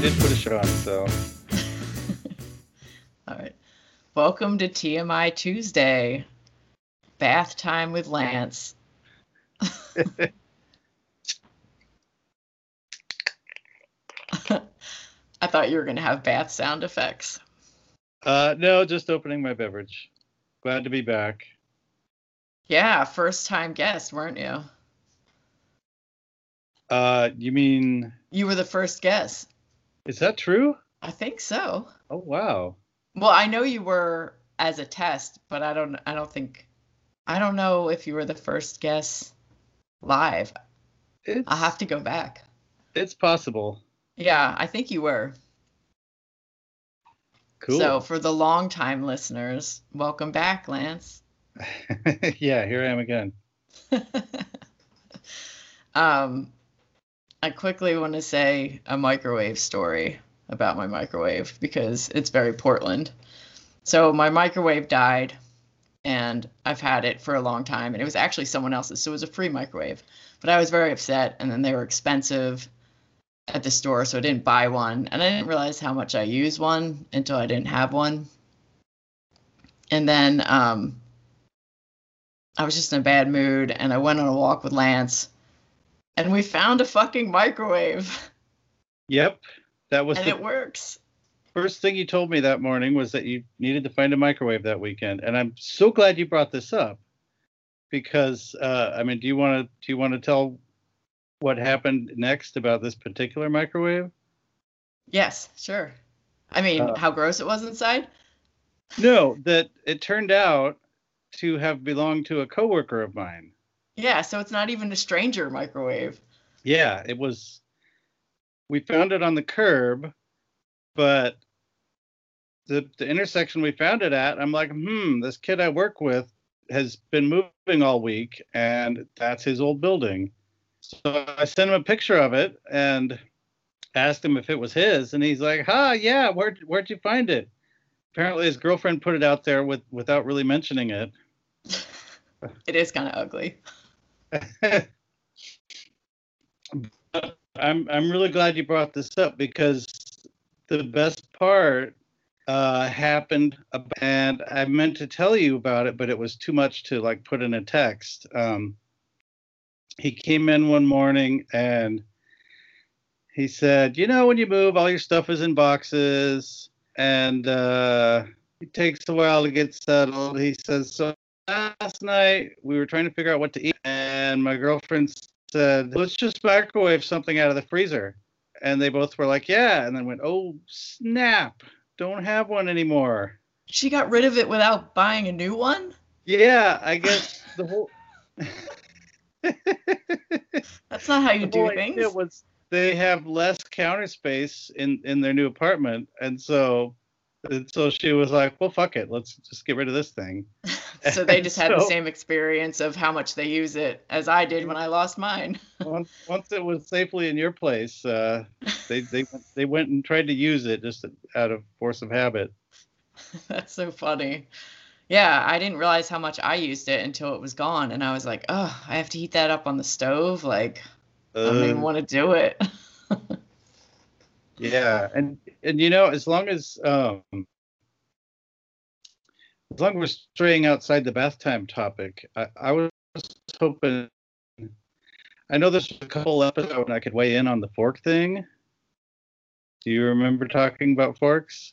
Did put a shirt on, so. All right. Welcome to TMI Tuesday. Bath time with Lance. I thought you were going to have bath sound effects. Uh, no, just opening my beverage. Glad to be back. Yeah, first time guest, weren't you? Uh, you mean You were the first guest. Is that true? I think so. Oh wow. Well, I know you were as a test, but I don't I don't think I don't know if you were the first guest live. It's I'll have to go back. it's possible. Yeah, I think you were. Cool. So for the long time listeners, welcome back, Lance. yeah, here I am again. um, I quickly want to say a microwave story about my microwave because it's very Portland. So my microwave died, and I've had it for a long time, and it was actually someone else's, so it was a free microwave. But I was very upset, and then they were expensive at the store, so I didn't buy one, and I didn't realize how much I use one until I didn't have one. And then um, I was just in a bad mood, and I went on a walk with Lance, and we found a fucking microwave, Yep. That was and the it works. first thing you told me that morning was that you needed to find a microwave that weekend. And I'm so glad you brought this up because uh, I mean, do you want to do you want to tell what happened next about this particular microwave? Yes, sure. I mean, Uh, how gross it was inside. No, that it turned out to have belonged to a coworker of mine. Yeah, so it's not even a stranger microwave. Yeah, it was. We found it on the curb, but the the intersection we found it at, I'm like, hmm, this kid I work with has been moving all week, and that's his old building. So I sent him a picture of it and asked him if it was his, and he's like, "Ha, yeah, where'd where'd you find it?" Apparently, his girlfriend put it out there with without really mentioning it. It is kind of ugly. I'm I'm really glad you brought this up because the best part uh, happened, and I meant to tell you about it, but it was too much to like put in a text. Um, he came in one morning and he said, "You know, when you move, all your stuff is in boxes, and uh, it takes a while to get settled." He says, "So last night we were trying to figure out what to eat, and my girlfriend said, let's just microwave something out of the freezer. And they both were like, yeah. And then went, oh, snap. Don't have one anymore. She got rid of it without buying a new one. Yeah, I guess the whole. That's not how you do things. was they have less counter space in in their new apartment, and so and so she was like, well, fuck it, let's just get rid of this thing. so they just had the same experience of how much they use it as I did when I lost mine. once, once it was safely in your place, uh, they they went- they went and tried to use it just out of force of habit. That's so funny. Yeah, I didn't realize how much I used it until it was gone, and I was like, "Oh, I have to heat that up on the stove. Like, I don't even Uh, want to do it." Yeah, and and you know, as long as um, as long as we're straying outside the bath time topic, I, I was hoping. I know there's a couple episodes when I could weigh in on the fork thing. Do you remember talking about forks?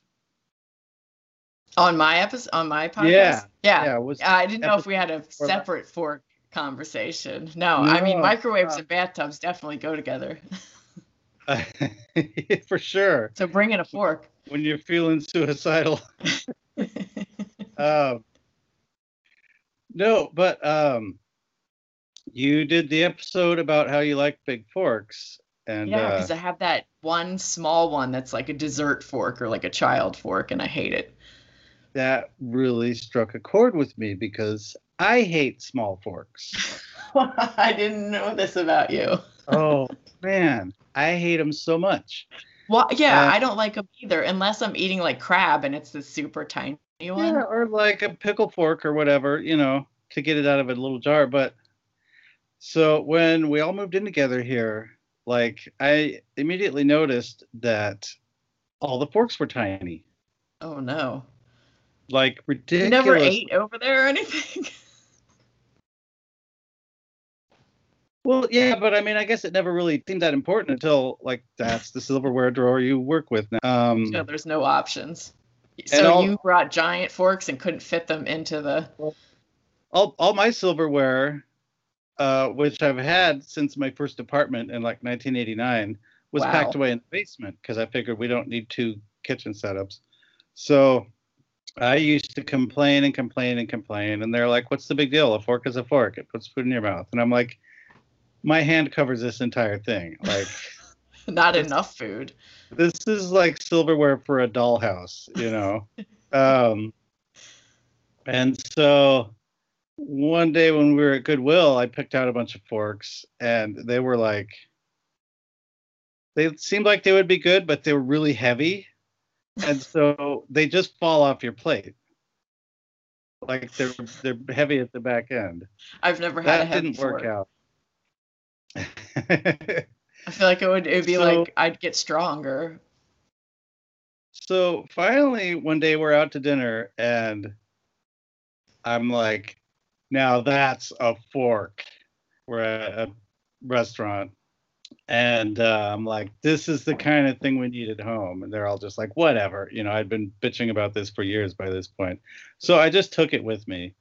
on my episode, on my podcast. Yeah, yeah. Yeah, was I didn't know if we had a separate fork conversation. No, I mean microwaves uh, and bathtubs definitely go together. for sure. so bring in a fork. When you're feeling suicidal. um, no, but um, you did the episode about how you like big forks, and yeah, uh, because I have that one small one that's like a dessert fork or like a child fork, and I hate it. that really struck a chord with me because I hate small forks. I didn't know this about you. Oh man, I hate them so much. Well, yeah, Uh, I don't like them either, unless I'm eating like crab and it's the super tiny one. Yeah, or like a pickle fork or whatever, you know, to get it out of a little jar. But so when we all moved in together here, like I immediately noticed that all the forks were tiny, Oh no. like ridiculous. You never ate over there or anything? Well, yeah, but I mean, I guess it never really seemed that important until like that's the silverware drawer you work with now. Um, no, there's no options. So all- you brought giant forks and couldn't fit them into the. all all my silverware, uh, which I've had since my first apartment in like 1989, was Wow. packed away in the basement because I figured we don't need two kitchen setups. So I used to complain and complain and complain, and they're like, "What's the big deal? A fork is a fork. It puts food in your mouth." And I'm like, "My hand covers this entire thing. Like." Not enough food. this is like silverware for a dollhouse, you know. um, and so one day when we were at Goodwill, I picked out a bunch of forks, and they were like, they seemed like they would be good, but they were really heavy, and so they just fall off your plate. Like they're they're heavy at the back end. I've never had a That heavy didn't work out. I feel like it would. It'd be So- like I'd get stronger. So finally, one day we're out to dinner, and I'm like, now that's a fork. We're at a restaurant, and uh, I'm like, this is the kind of thing we need at home. And they're all just like, whatever. You know, I'd been bitching about this for years by this point. So I just took it with me.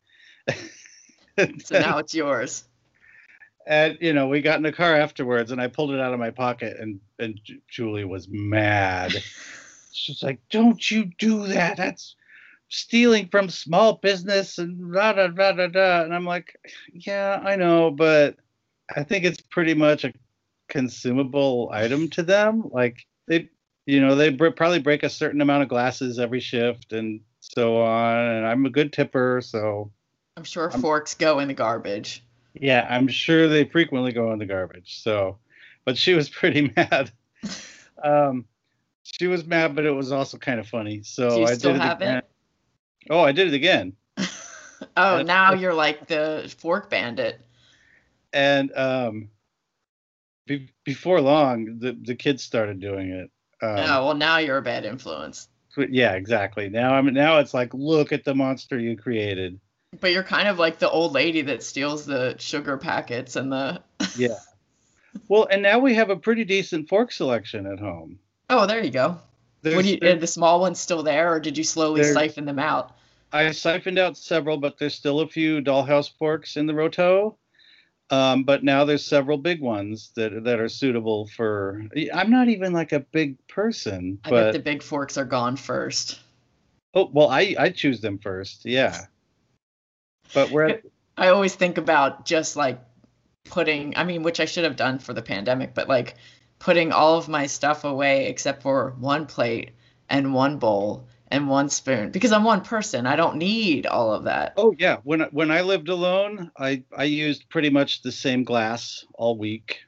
So now it's yours. And you know, we got in the car afterwards, and I pulled it out of my pocket, and and Julie was mad. She's like, "Don't you do that? That's stealing from small business and da da da da da." And I'm like, "Yeah, I know, but I think it's pretty much a consumable item to them. Like they, you know, they br- probably break a certain amount of glasses every shift and so on. And I'm a good tipper, so." I'm sure I'm- forks go in the garbage. Yeah, I'm sure they frequently go in the garbage. So, but she was pretty mad. Um, she was mad, but it was also kind of funny. So I still did it have it? again. Oh, I did it again. oh, That's- now you're like the fork bandit. And um, be- before long, the the kids started doing it. Um, oh, well, now you're a bad influence. Yeah, exactly. Now I'm now it's like, look at the monster you created. But you're kind of like the old lady that steals the sugar packets and the. Yeah. well, and now we have a pretty decent fork selection at home. Oh, there you go. There's- you, there- the small ones still there, or did you slowly siphon them out? I siphoned out several, but there's still a few dollhouse forks in the roto. Um, but now there's several big ones that that are suitable for. I'm not even like a big person, I bet the big forks are gone first. oh well, I I choose them first, yeah. But we're at, I always think about just like putting, I mean, which I should have done for the pandemic, but like putting all of my stuff away except for one plate and one bowl and one spoon because I'm one person. I don't need all of that. oh yeah. When I- when I lived alone, I I used pretty much the same glass all week.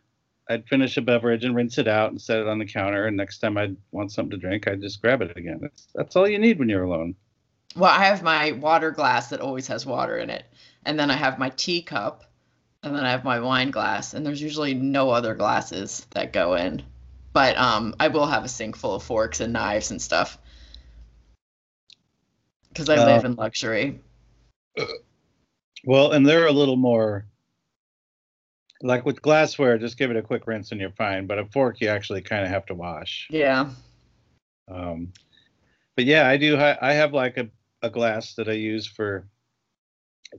I'd finish a beverage and rinse it out and set it on the counter. And next time I'd want something to drink, I'd just grab it again. That's that's all you need when you're alone. Well, I have my water glass that always has water in it. And then I have my teacup. And then I have my wine glass. And there's usually no other glasses that go in. But um, I will have a sink full of forks and knives and stuff. Because I Uh, live in luxury. Well, and they're a little more like with glassware, just give it a quick rinse and you're fine. But a fork, you actually kind of have to wash. Yeah. Um, but yeah, I do. I have like a, a glass that I use for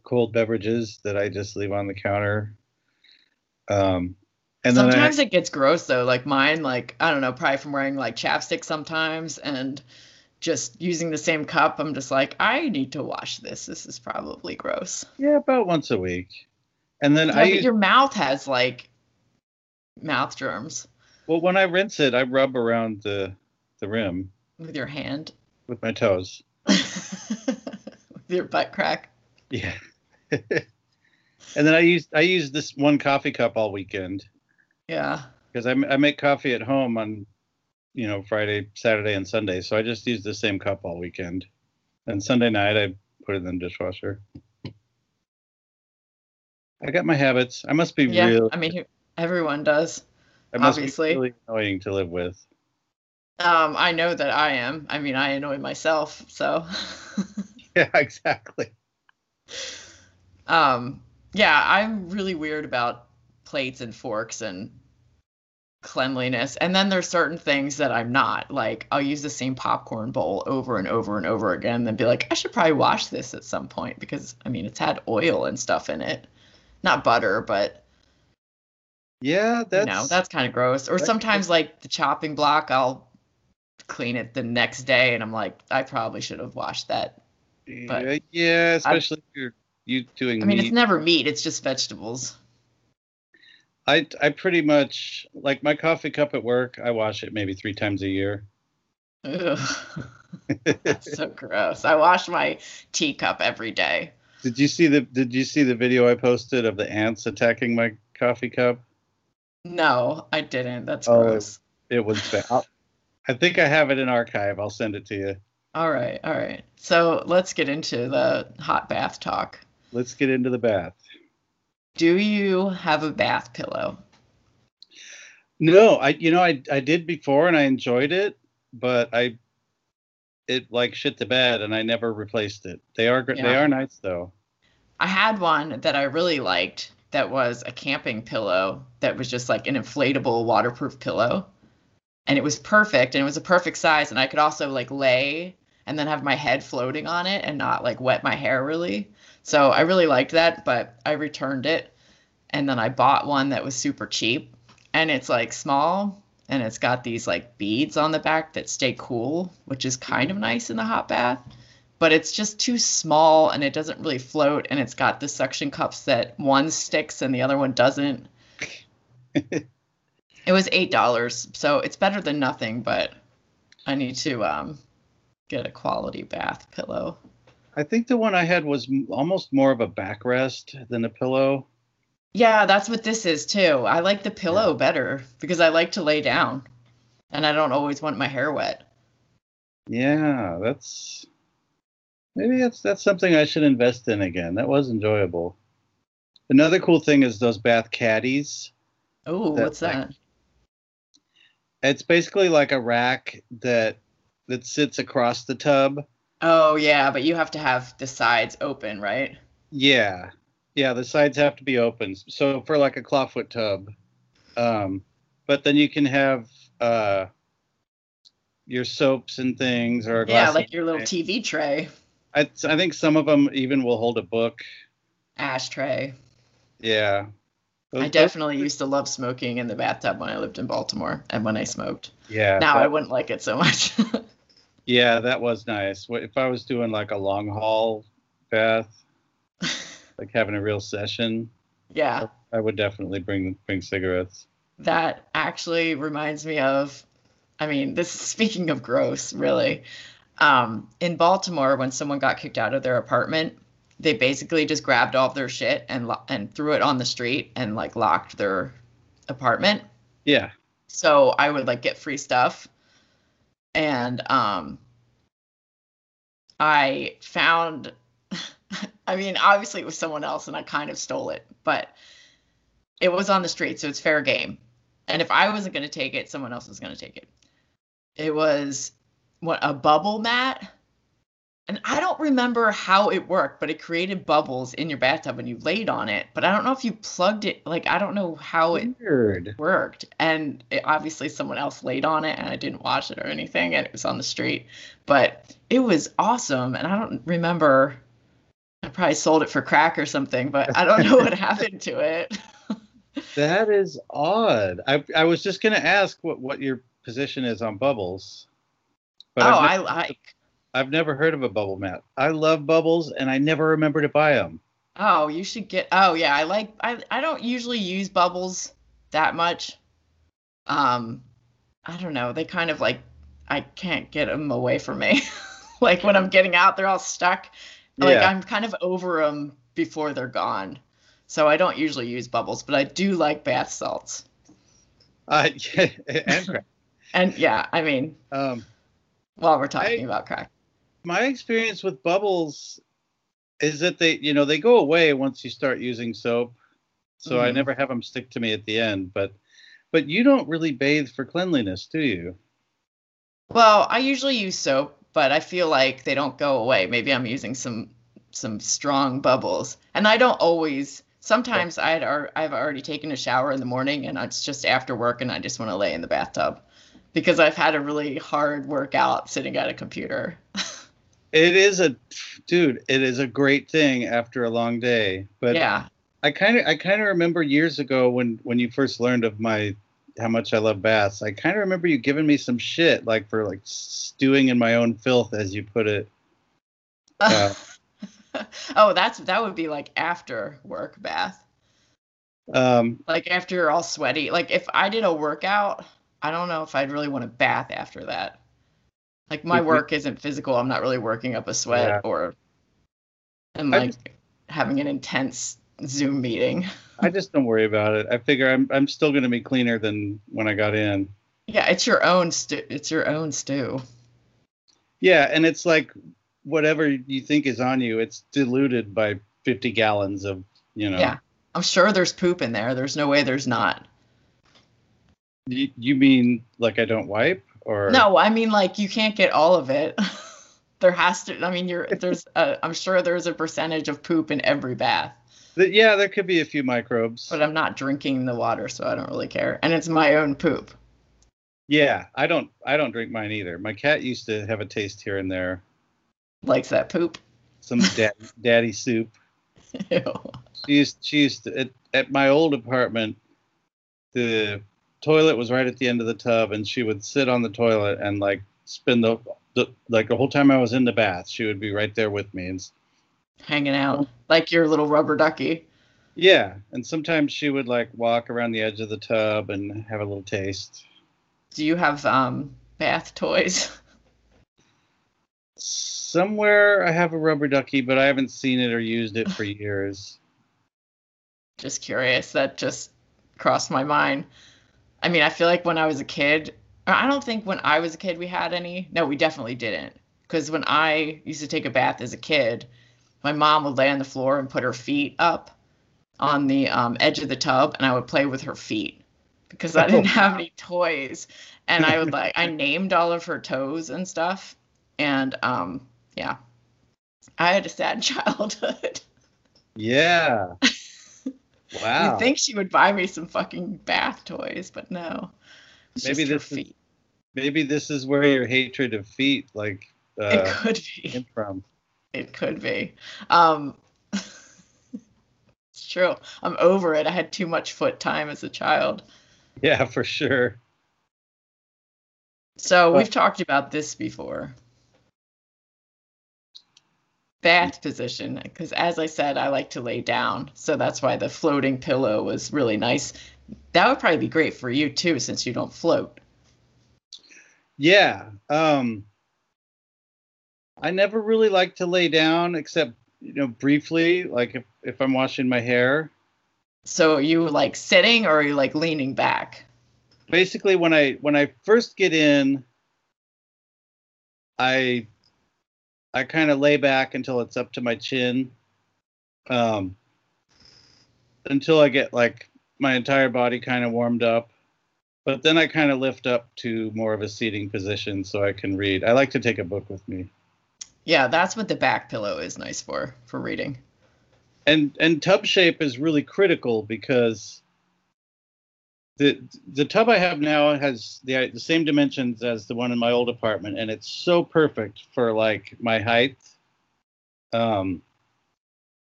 cold beverages that I just leave on the counter. Um, and then I, sometimes it gets gross though. Like mine, like I don't know, probably from wearing like chapstick sometimes and just using the same cup. I'm just like, I need to wash this. This is probably gross. yeah, about once a week. And then Yeah, I but use, your mouth has like mouth germs well when I rinse it, I rub around the the rim with your hand, with my toes. your butt crack. Yeah. and then I used I used this one coffee cup all weekend. Yeah. because I, I make coffee at home on you know friday saturday and sunday so i just use the same cup all weekend and sunday night i put it in the dishwasher i got my habits i must be Yeah. real I mean, everyone does. I Obviously. really annoying to live with. Um, I know that I am. I mean, I annoy myself, so. Yeah, exactly. um, yeah, I'm really weird about plates and forks and cleanliness. And then there's certain things that I'm not. Like, I'll use the same popcorn bowl over and over and over again, and then be like, I should probably wash this at some point because, I mean, it's had oil and stuff in it. Not butter, but Yeah, that's you know that's kind of gross or sometimes like the chopping block i'll clean it the next day and i'm like i probably should have washed that but- yeah, yeah, especially if you're you doing i mean meat. it's never meat it's just vegetables I I pretty much like my coffee cup at work. I wash it maybe three times a year. Ugh. That's so gross i wash my teacup every day Did you see the Did you see the video I posted of the ants attacking my coffee cup? no i didn't that's Oh. gross It was bad. I think I have it in archive. I'll send it to you. All right all right so let's get into the hot bath talk Let's get into the bath. do you have a bath pillow No, I you know I I did before and I enjoyed it, but I it like shit the bed and I never replaced it. They are gr- they are nice though. I had one that I really liked that was a camping pillow that was just like an inflatable waterproof pillow. And it was perfect and it was a perfect size and I could also like lay and then have my head floating on it and not like wet my hair really. So I really liked that, but I returned it and then I bought one that was super cheap and it's like small and it's got these like beads on the back that stay cool, which is kind of nice in the hot bath but it's just too small and it doesn't really float and it's got the suction cups that one sticks and the other one doesn't it was eight dollars so it's better than nothing but i need to um get a quality bath pillow I think the one I had was almost more of a backrest than a pillow. yeah that's what this is too i like the pillow better because i like to lay down and i don't always want my hair wet Yeah, that's maybe that's that's something I should invest in again. That was enjoyable. Another cool thing is those bath caddies. oh That, what's like, that It's basically like a rack that that sits across the tub. oh yeah but you have to have the sides open right Yeah. Yeah, the sides have to be open. So for like a clawfoot tub. Um but then you can have uh your soaps and things or a yeah like your little tray. tv tray I, I think some of them even will hold a book. ashtray Yeah. Those- I those- definitely used to love smoking in the bathtub when I lived in Baltimore and when I smoked. Yeah. Now I wouldn't like it so much. Yeah, that was nice. If I was doing like a long haul bath, like having a real session, yeah, I would definitely bring bring cigarettes. that actually reminds me of I mean, this is speaking of gross, really. Um, in Baltimore, when someone got kicked out of their apartment, they basically just grabbed all of their shit and lo- and threw it on the street and like locked their apartment. Yeah. so I would like get free stuff. And um I found I mean, obviously it was someone else and I kind of stole it, but it was on the street, so it's fair game. And if I wasn't going to take it, someone else was going to take it. It was what a bubble mat. And I don't remember how it worked, but it created bubbles in your bathtub when you laid on it. But I don't know if you plugged it. Like I don't know how it Weird. worked and it, obviously someone else laid on it and i didn't wash it or anything and it was on the street but it was awesome and i don't remember i probably sold it for crack or something but i don't know what happened to it That is odd. I I was just gonna ask what what your position is on bubbles. oh I've, i like I've never heard of a bubble mat. I love bubbles, and I never remember to buy them. oh you should get oh yeah i like i, I don't usually use bubbles that much um i don't know they kind of like i can't get them away from me like when i'm getting out they're all stuck like Yeah. I'm kind of over them before they're gone. So I don't usually use bubbles, but I do like bath salts. Uh, yeah, and crack. And yeah, I mean, Um, while we're talking I- about crack. My experience with bubbles is that they you know they go away once you start using soap so i Mhm. never have them stick to me at the end but but you don't really bathe for cleanliness, do you? Well, I usually use soap, but I feel like they don't go away. Maybe I'm using some some strong bubbles, and I don't always. Sometimes I had I've already taken a shower in the morning, and it's just after work, and I just want to lay in the bathtub because I've had a really hard workout sitting at a computer. It is a dude. It is a great thing after a long day, but yeah, I kind of I kind of remember years ago when when you first learned of my how much I love baths. I kind of remember you giving me some shit like for like stewing in my own filth, as you put it. Uh, oh, that's that would be like after work bath. Um, like after you're all sweaty. Like if I did a workout, I don't know if I'd really want to bath after that. Like my work isn't physical. I'm not really working up a sweat yeah. or and like just, having an intense Zoom meeting. I just don't worry about it. I figure I'm I'm still going to be cleaner than when I got in. Yeah, it's your own stew. It's your own stew. Yeah, and it's like whatever you think is on you, it's diluted by 50 gallons of, you know. Yeah. I'm sure there's poop in there. There's no way there's not. You, you mean like I don't wipe or No, I mean like you can't get all of it. there has to I mean you're there's I'm sure there's a percentage of poop in every bath. Yeah, there could be a few microbes. But I'm not drinking the water, so I don't really care. And it's my own poop. Yeah, I don't I don't drink mine either. My cat used to have a taste here and there. Likes that poop. Some daddy, daddy soup. Ew. She used she used to at, at my old apartment the toilet was right at the end of the tub and she would sit on the toilet and like spend the, the like the whole time I was in the bath, she would be right there with me and hanging out like your little rubber ducky. Yeah, and sometimes she would like walk around the edge of the tub and have a little taste. Do you have um bath toys? Somewhere I have a rubber ducky, but I haven't seen it or used it for years. Just curious. That just crossed my mind. I mean, I feel like when I was a kid, I don't think when I was a kid we had any. No, we definitely didn't. Because when I used to take a bath as a kid, my mom would lay on the floor and put her feet up on the um, edge of the tub, and I would play with her feet because I didn't have any toys. And I would like I named all of her toes and stuff. And um, yeah, I had a sad childhood. Yeah. Wow. You'd think she would buy me some fucking bath toys, but no. It's Maybe this is, maybe this is where your hatred of feet like uh, it could be came from. It could be. Um, it's true. I'm over it. I had too much foot time as a child. Yeah, for sure. So we've talked about this before. Bath position, because as I said, I like to lay down. So that's why the floating pillow was really nice. That would probably be great for you too, since you don't float. Yeah. Um, I never really like to lay down except you know briefly, like if if I'm washing my hair. So you like sitting or are you like leaning back? Basically, when I when I first get in, I I kind of lay back until it's up to my chin, um, until I get like my entire body kind of warmed up. But then I kind of lift up to more of a seating position so I can read. I like to take a book with me. Yeah, that's what the back pillow is nice for for reading. And and tub shape is really critical because the the tub I have now has the the same dimensions as the one in my old apartment, and it's so perfect for like my height. Um,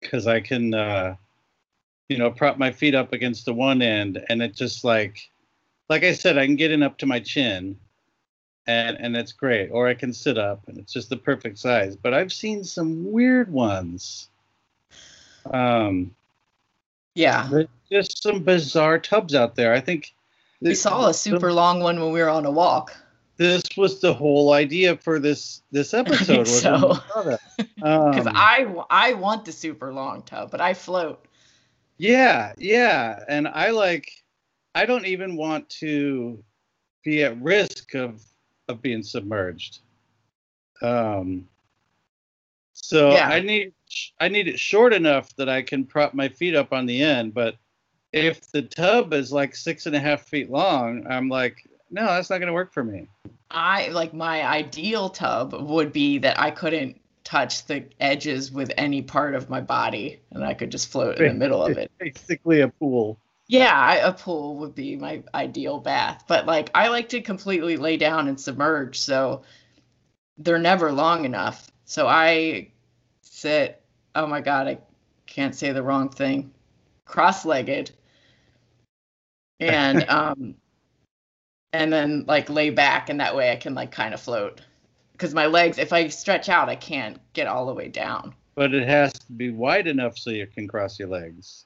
because I can, uh, you know, prop my feet up against the one end, and it just like, like I said, I can get in up to my chin, and and it's great. Or I can sit up, and it's just the perfect size. But I've seen some weird ones. Um, yeah, just some bizarre tubs out there. I think we saw a super long one when we were on a walk. This was the whole idea for this this episode. Was so, because um, I I want the super long tub, but I float. Yeah, yeah, and I like. I don't even want to be at risk of of being submerged. Um, so yeah. I need I need it short enough that I can prop my feet up on the end, but if the tub is like six and a half feet long, I'm like, no, that's not going to work for me. I like my ideal tub would be that I couldn't touch the edges with any part of my body and I could just float in the middle of it. Basically, a pool. Yeah, I, a pool would be my ideal bath, but like I like to completely lay down and submerge, so they're never long enough. So I sit, oh my god, I can't say the wrong thing, cross-legged, and um, and then like lay back, and that way I can like kind of float, because my legs, if I stretch out, I can't get all the way down. But it has to be wide enough so you can cross your legs.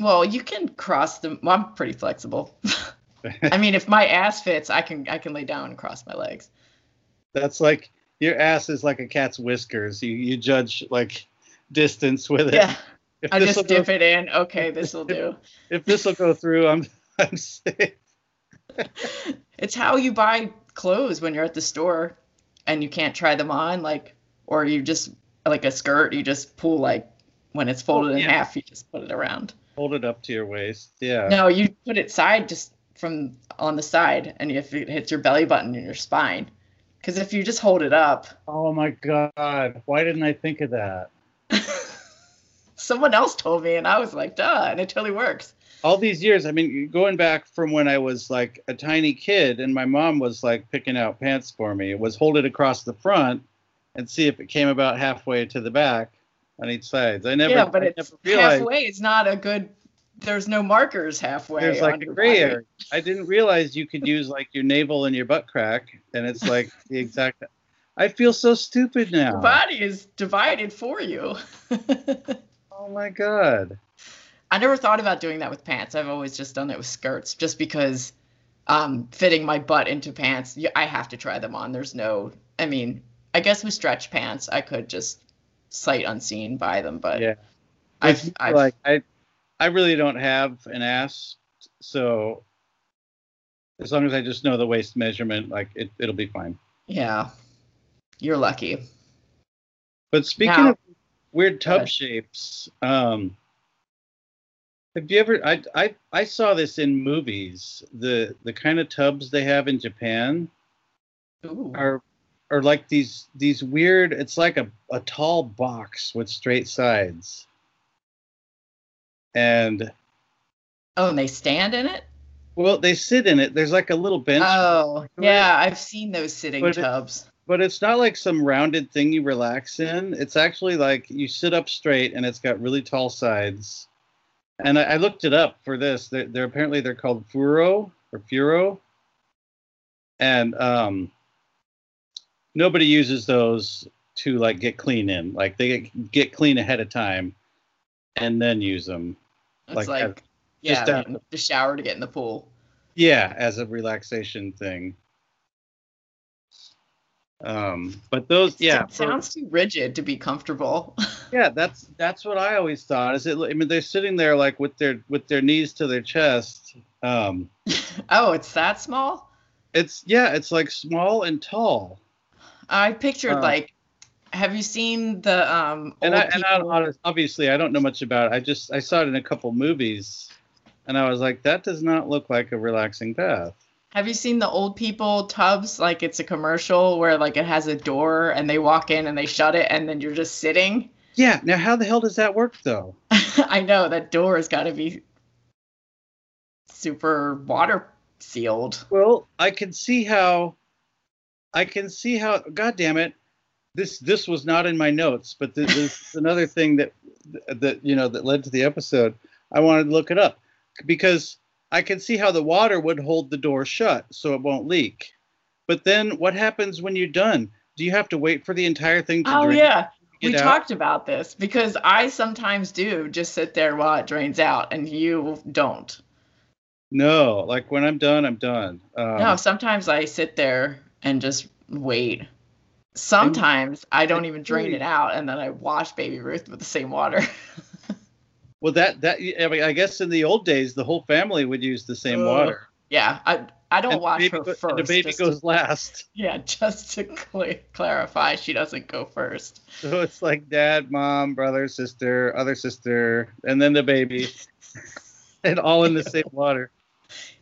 Well, you can cross them. Well, I'm pretty flexible. I mean, if my ass fits, I can I can lay down and cross my legs. That's like your ass is like a cat's whiskers. You you judge like distance with it. Yeah, If I just dip it in. Okay, this will do. If this will go through, I'm I'm. It's how you buy clothes when you're at the store and you can't try them on, like, or you just like a skirt, you just pull like when it's folded in yeah. half, you just put it around. Hold it up to your waist. Yeah. No, you put it side just from on the side, and if it hits your belly button and your spine, because if you just hold it up, Oh my god. Why didn't I think of that? someone else told me, and I was like, duh, and it totally works. All these years i mean going back from when i was like a tiny kid and my mom was like picking out pants for me it was hold it across the front and see if it came about halfway to the back on each side i never yeah, but I it's halfway. It's not a good. There's no markers halfway. there's like a gray area i didn't realize you could use like your navel and your butt crack and it's like the exact i feel so stupid now Your body is divided for you. oh my god I never thought about doing that with pants. I've always just done it with skirts, just because um, fitting my butt into pants, I have to try them on. There's no, I mean, I guess with stretch pants, I could just sight unseen buy them, but yeah I've, I've like i i really don't have an ass so as long as i just know the waist measurement like it, it'll be fine yeah, you're lucky. But speaking Now- of weird tub shapes, um, have you ever? I I I saw this in movies. The the kind of tubs they have in Japan Ooh. are are like these these weird. It's like a a tall box with straight sides, and Oh, and they stand in it? well, they sit in it. There's like a little bench, Oh, it. yeah, I've seen those sitting But it- tubs. but it's not like some rounded thing you relax in. It's actually like you sit up straight, and it's got really tall sides. And I, I looked it up for this. They're, they're apparently they're called furo or furo, and um, nobody uses those to like get clean in. Like they get, get clean ahead of time, and then use them. It's like like, that- yeah, just down- like the shower to get in the pool. Yeah, as a relaxation thing. Um, but those, yeah, It for- sounds too rigid to be comfortable. Yeah, that's that's what I always thought. Is it? I mean, they're sitting there like with their with their knees to their chest. Um, oh, it's that small? it's yeah, it's like small and tall. I pictured Uh, like have you seen the um And I and I, honest- obviously I don't know much about it. I just I saw it in a couple movies, and I was like, that does not look like a relaxing bath. Have you seen the old people tubs like it's a commercial where like it has a door and they walk in and they shut it and then you're just sitting? Yeah. Now, how the hell does that work though? I know that door has got to be super water sealed. Well, I can see how. I can see how. God damn it! This this was not in my notes, but this, this is another thing that that you know that led to the episode. I wanted to look it up because I can see how the water would hold the door shut so it won't leak. But then, what happens when you're done? Do you have to wait for the entire thing to Oh drain? Oh yeah. We out? talked about this because I sometimes do just sit there while it drains out and you don't. No, like when I'm done, I'm done. Um, No, sometimes I sit there and just wait. Sometimes I don't even drain it out and then I wash Baby Ruth with the same water. Well, that that I, mean, I guess in the old days, the whole family would use the same Ugh. water. yeah, I I don't And the wash baby her first. the baby goes to, last. yeah, just to cl- clarify, she doesn't go first. So it's like dad, mom, brother, sister, other sister, and then the baby. and all in the same water.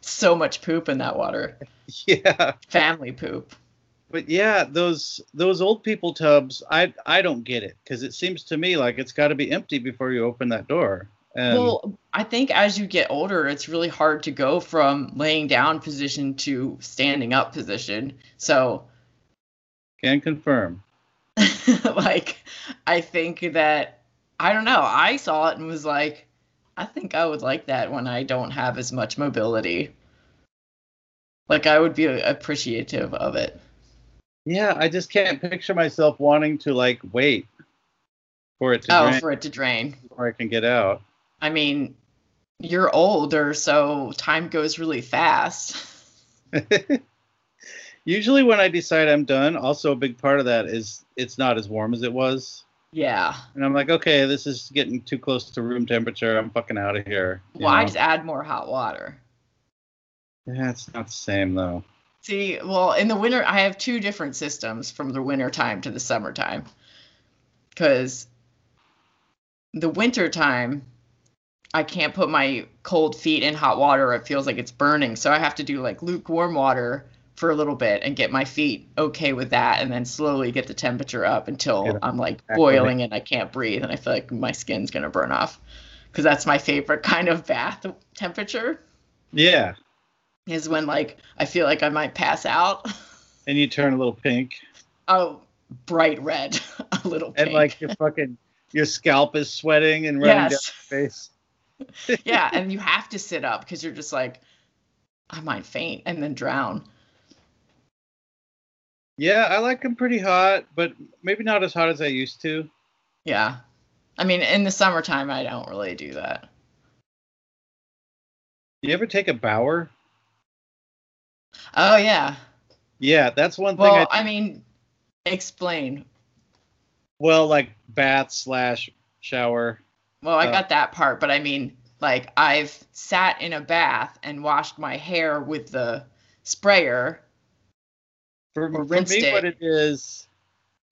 So much poop in that water. Yeah. Family poop. But yeah, those those old people tubs, I I don't get it because it seems to me like it's got to be empty before you open that door. And Well, I think as you get older, it's really hard to go from laying down position to standing up position. So, can confirm. like, I think that, I don't know, I saw it and was like, I think I would like that when I don't have as much mobility. Like, I would be appreciative of it. Yeah, I just can't picture myself wanting to like wait for it to Oh, drain for it to drain. before I can get out. I mean, you're older, so time goes really fast. Usually when I decide I'm done, also a big part of that is it's not as warm as it was. Yeah. And I'm like, okay, this is getting too close to room temperature. I'm fucking out of here. you Well, I just add more hot water. Yeah, it's not the same though. See, well, in the winter, I have two different systems from the winter time to the summertime. Because the winter time, I can't put my cold feet in hot water. It feels like it's burning. So I have to do like lukewarm water for a little bit and get my feet okay with that and then slowly get the temperature up until Get I'm like acclimate. boiling and I can't breathe and I feel like my skin's going to burn off. Because that's my favorite kind of bath temperature Yeah. Is when like I feel like I might pass out. And you turn a little pink. Oh, bright red, a little pink. And like your fucking your scalp is sweating and running down your face. yeah, and you have to sit up because you're just like, I might faint and then drown. Yeah, I like them pretty hot, but maybe not as hot as I used to. Yeah, I mean, in the summertime, I don't really do that. You ever take a Bower? Oh yeah. Yeah, that's one thing. Well, I, I mean, explain. well, like bath slash shower. Well, I Uh, got that part, but I mean, like, I've sat in a bath and washed my hair with the sprayer. For, for me, what it. it is,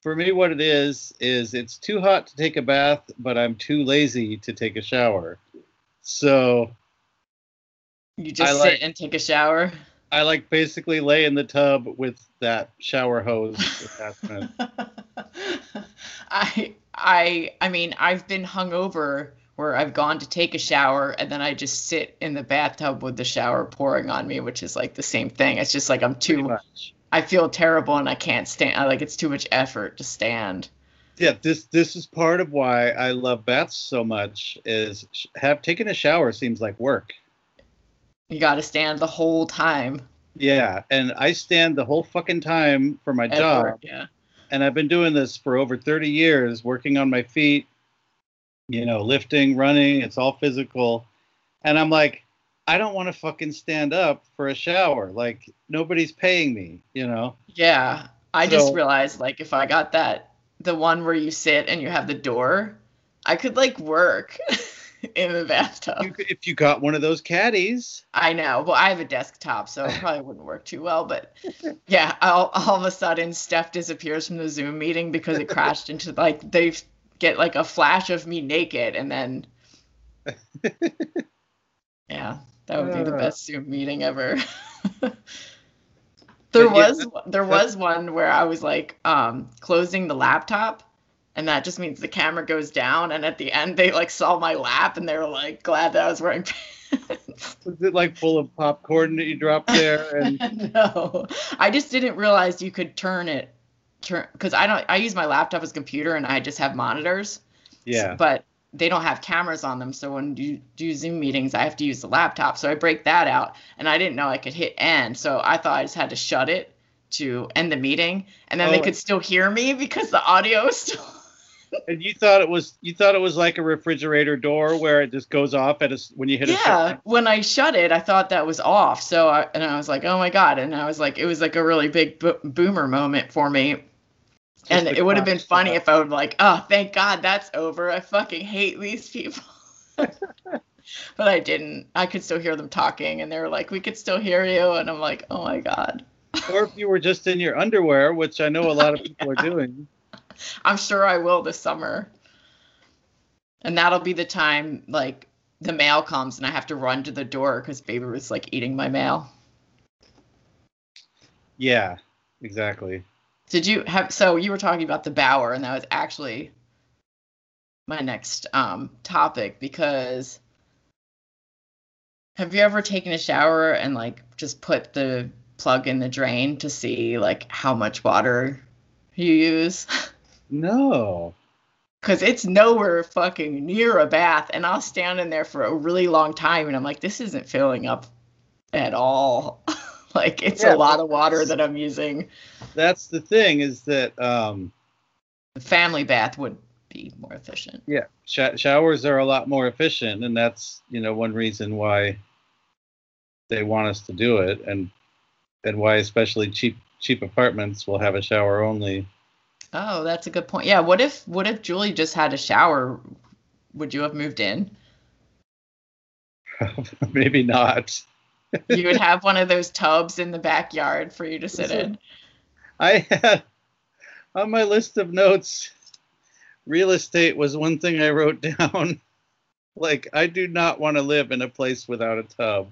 for me, what it is is it's too hot to take a bath, but I'm too lazy to take a shower. So You just like- sit and take a shower. I like basically lay in the tub with that shower hose attachment. I I I mean I've been hungover where I've gone to take a shower and then I just sit in the bathtub with the shower pouring on me, which is like the same thing. It's just like I'm too much. I feel terrible and I can't stand I, like it's too much effort to stand. Yeah, this this is part of why I love baths so much. Is sh- have taken a shower seems like work. You got to stand the whole time. Yeah, and I stand the whole fucking time for my at job, work, Yeah. and I've been doing this for over 30 years, working on my feet, you know, lifting, running, it's all physical. And I'm like, I don't want to fucking stand up for a shower. Like nobody's paying me, you know. Yeah. I just realized like if I got that the one where you sit and you have the door, I could like work in the bathtub. You could, if you got one of those caddies, I know. Well, I have a desktop, so it probably wouldn't work too well. But yeah, all, all of a sudden, Steph disappears from the Zoom meeting because it crashed into like they get like a flash of me naked, and then yeah, that would be the Uh. best Zoom meeting ever. there was there was one where I was like um, closing the laptop. And that just means the camera goes down, and at the end they like saw my lap, and they were like glad that I was wearing pants. was it like full of popcorn that you dropped there? And no, I just didn't realize you could turn it, turn because I don't. I use my laptop as a computer, and I just have monitors. yeah, But they don't have cameras on them, so when you do Zoom meetings, I have to use the laptop. So I break that out, and I didn't know I could hit end, so I thought I just had to shut it to end the meeting, and then they Oh. could still hear me because the audio is still. And you thought it was you thought it was like a refrigerator door where it just goes off at a when you hit a yeah when i shut it i thought that was off. So I, and i was like oh my god. And i was like it was like a really big bo- boomer moment for me. And it would have been funny if i would like oh thank god that's over. I fucking hate these people. But i didn't. I could still hear them talking and they were like we could still hear you. And i'm like oh my god. Or if you were just in your underwear, which I know a lot of people are doing. I'm sure i will this summer and that'll be the time like the mail comes and I have to run to the door because baby was like eating my mail. Yeah, exactly. Did you have so you were talking about the Bower and that was actually my next um topic because have you ever taken a shower and like just put the plug in the drain to see like how much water you use? No. Cause it's nowhere fucking near a bath, and I'll stand in there for a really long time, and I'm like, this isn't filling up at all. like it's Yeah, a lot of water that I'm using. That's the thing is that um The family bath would be more efficient. yeah, sh- showers are a lot more efficient and that's, you know, one reason why they want us to do it and and why especially cheap cheap apartments will have a shower only. Oh, that's a good point. Yeah, what if what if Julie just had a shower? Would you have moved in? Maybe not. You would have one of those tubs in the backyard for you to sit in. I had on my list of notes, real estate was one thing I wrote down. like, I do not want to live in a place without a tub.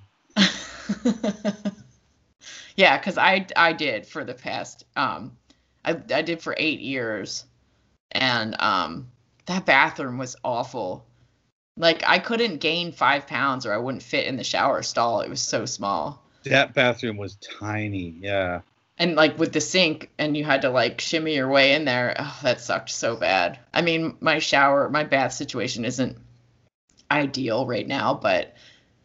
yeah, because I I did for the past um I I did for eight years, and um that bathroom was awful. Like I couldn't gain five pounds or I wouldn't fit in the shower stall. It was so small. That bathroom was tiny. Yeah. And like with the sink, and you had to like shimmy your way in there. Oh, that sucked so bad. I mean, my shower, my bath situation isn't ideal right now, but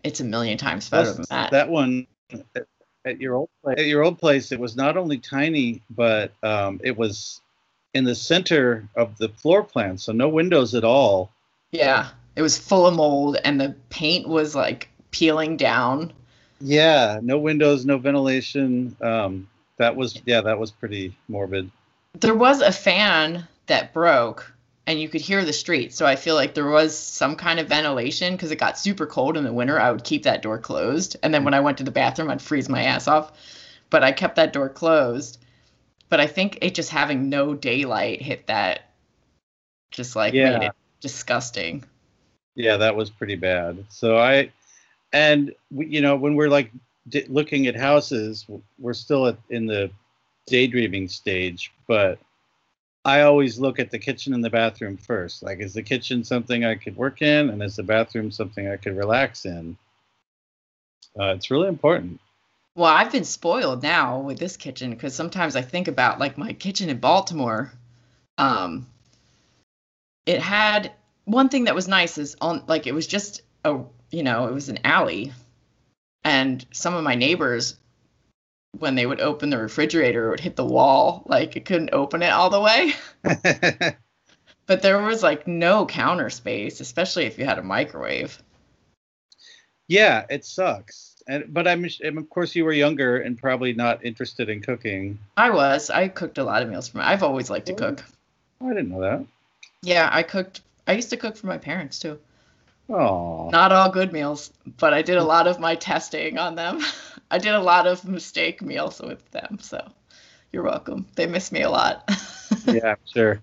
it's a million times better than Plus, that. one at, at your old place, at your old place, it was not only tiny, but um, it was in the center of the floor plan, so no windows at all. Yeah, it was full of mold, and the paint was like peeling down. Yeah, no windows, no ventilation. Um, that was yeah, that was pretty morbid. There was a fan that broke, and you could hear the street. So I feel like there was some kind of ventilation because it got super cold in the winter. I would keep that door closed, and then when I went to the bathroom, I'd freeze my ass off. But I kept that door closed. But I think it just having no daylight hit that, just like Yeah. made it disgusting. Yeah, that was pretty bad. So I, and you know, when we're like d- looking at houses, we're still at, in the daydreaming stage, but I always look at the kitchen and the bathroom first. Like, is the kitchen something I could work in, and is the bathroom something I could relax in? Uh, it's really important. Well, I've been spoiled now with this kitchen because sometimes I think about like my kitchen in Baltimore. Um, it had one thing that was nice is on like it was just a you know it was an alley, and some of my neighbors when they would open the refrigerator it would hit the wall like it couldn't open it all the way. But there was like no counter space, especially if you had a microwave. yeah, it sucks. And but I'm, of course you were younger and probably not interested in cooking. I was I cooked a lot of meals for my. I've always liked to oh, cook. I didn't know that. Yeah, I cooked. I used to cook for my parents too. Oh, Not all good meals, but I did a lot of my testing on them. I did a lot of mistake meals with them, so you're welcome. They miss me a lot. yeah, sure.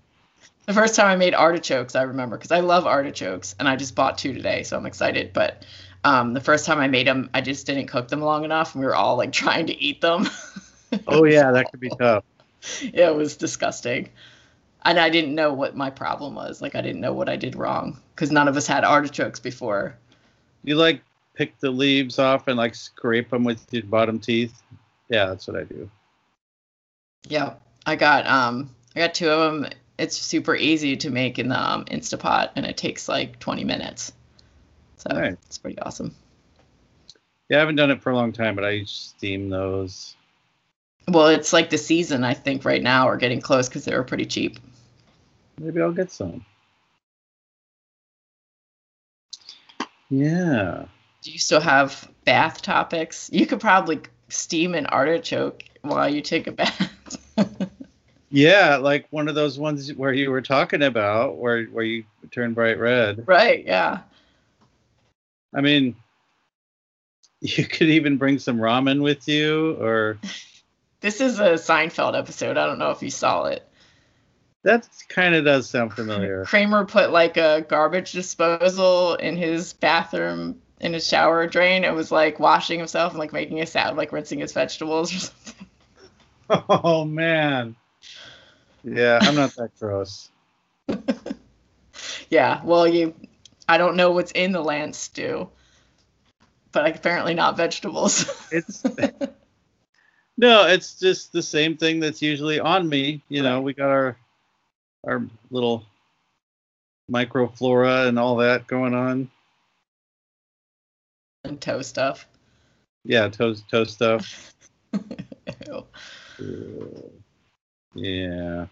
the first time I made artichokes, I remember because I love artichokes, and I just bought two today, so I'm excited. But um, the first time I made them, I just didn't cook them long enough, and we were all like trying to eat them. Oh yeah, that could be tough. yeah, it was disgusting. And I didn't know what my problem was. Like I didn't know what I did wrong because none of us had artichokes before. You like pick the leaves off and like scrape them with your bottom teeth. Yeah, that's what I do. Yeah, I got um I got two of them. It's super easy to make in the um, Instapot, and it takes like 20 minutes. So Nice. it's pretty awesome. Yeah, I haven't done it for a long time, but I steam those. Well, it's like the season I think right now are getting close because they were pretty cheap. Maybe I'll get some. Yeah. Do you still have bath topics? You could probably steam an artichoke while you take a bath. Yeah, like one of those ones where you were talking about where where you turn bright red. right? Yeah. I mean, you could even bring some ramen with you or This is a Seinfeld episode. I don't know if you saw it. That kind of does sound familiar. Kramer put like a garbage disposal in his bathroom in his shower drain. It was like washing himself and like making a sound like rinsing his vegetables or something. Oh man. Yeah, I'm not that gross. yeah, well, you, I don't know what's in the Lance stew, but apparently not vegetables. It's no, it's just the same thing that's usually on me. You know, we got our our little microflora and all that going on. And toe stuff. Yeah, toe toe stuff. Ew. Uh, yeah.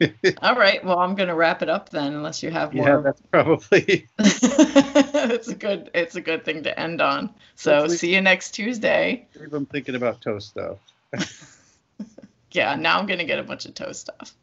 All right, well, I'm gonna wrap it up then, unless you have more. Yeah, that's probably it's a good it's a good thing to end on. So see you next Tuesday. I'm thinking about toe stuff. Yeah, now I'm gonna get a bunch of toe stuff.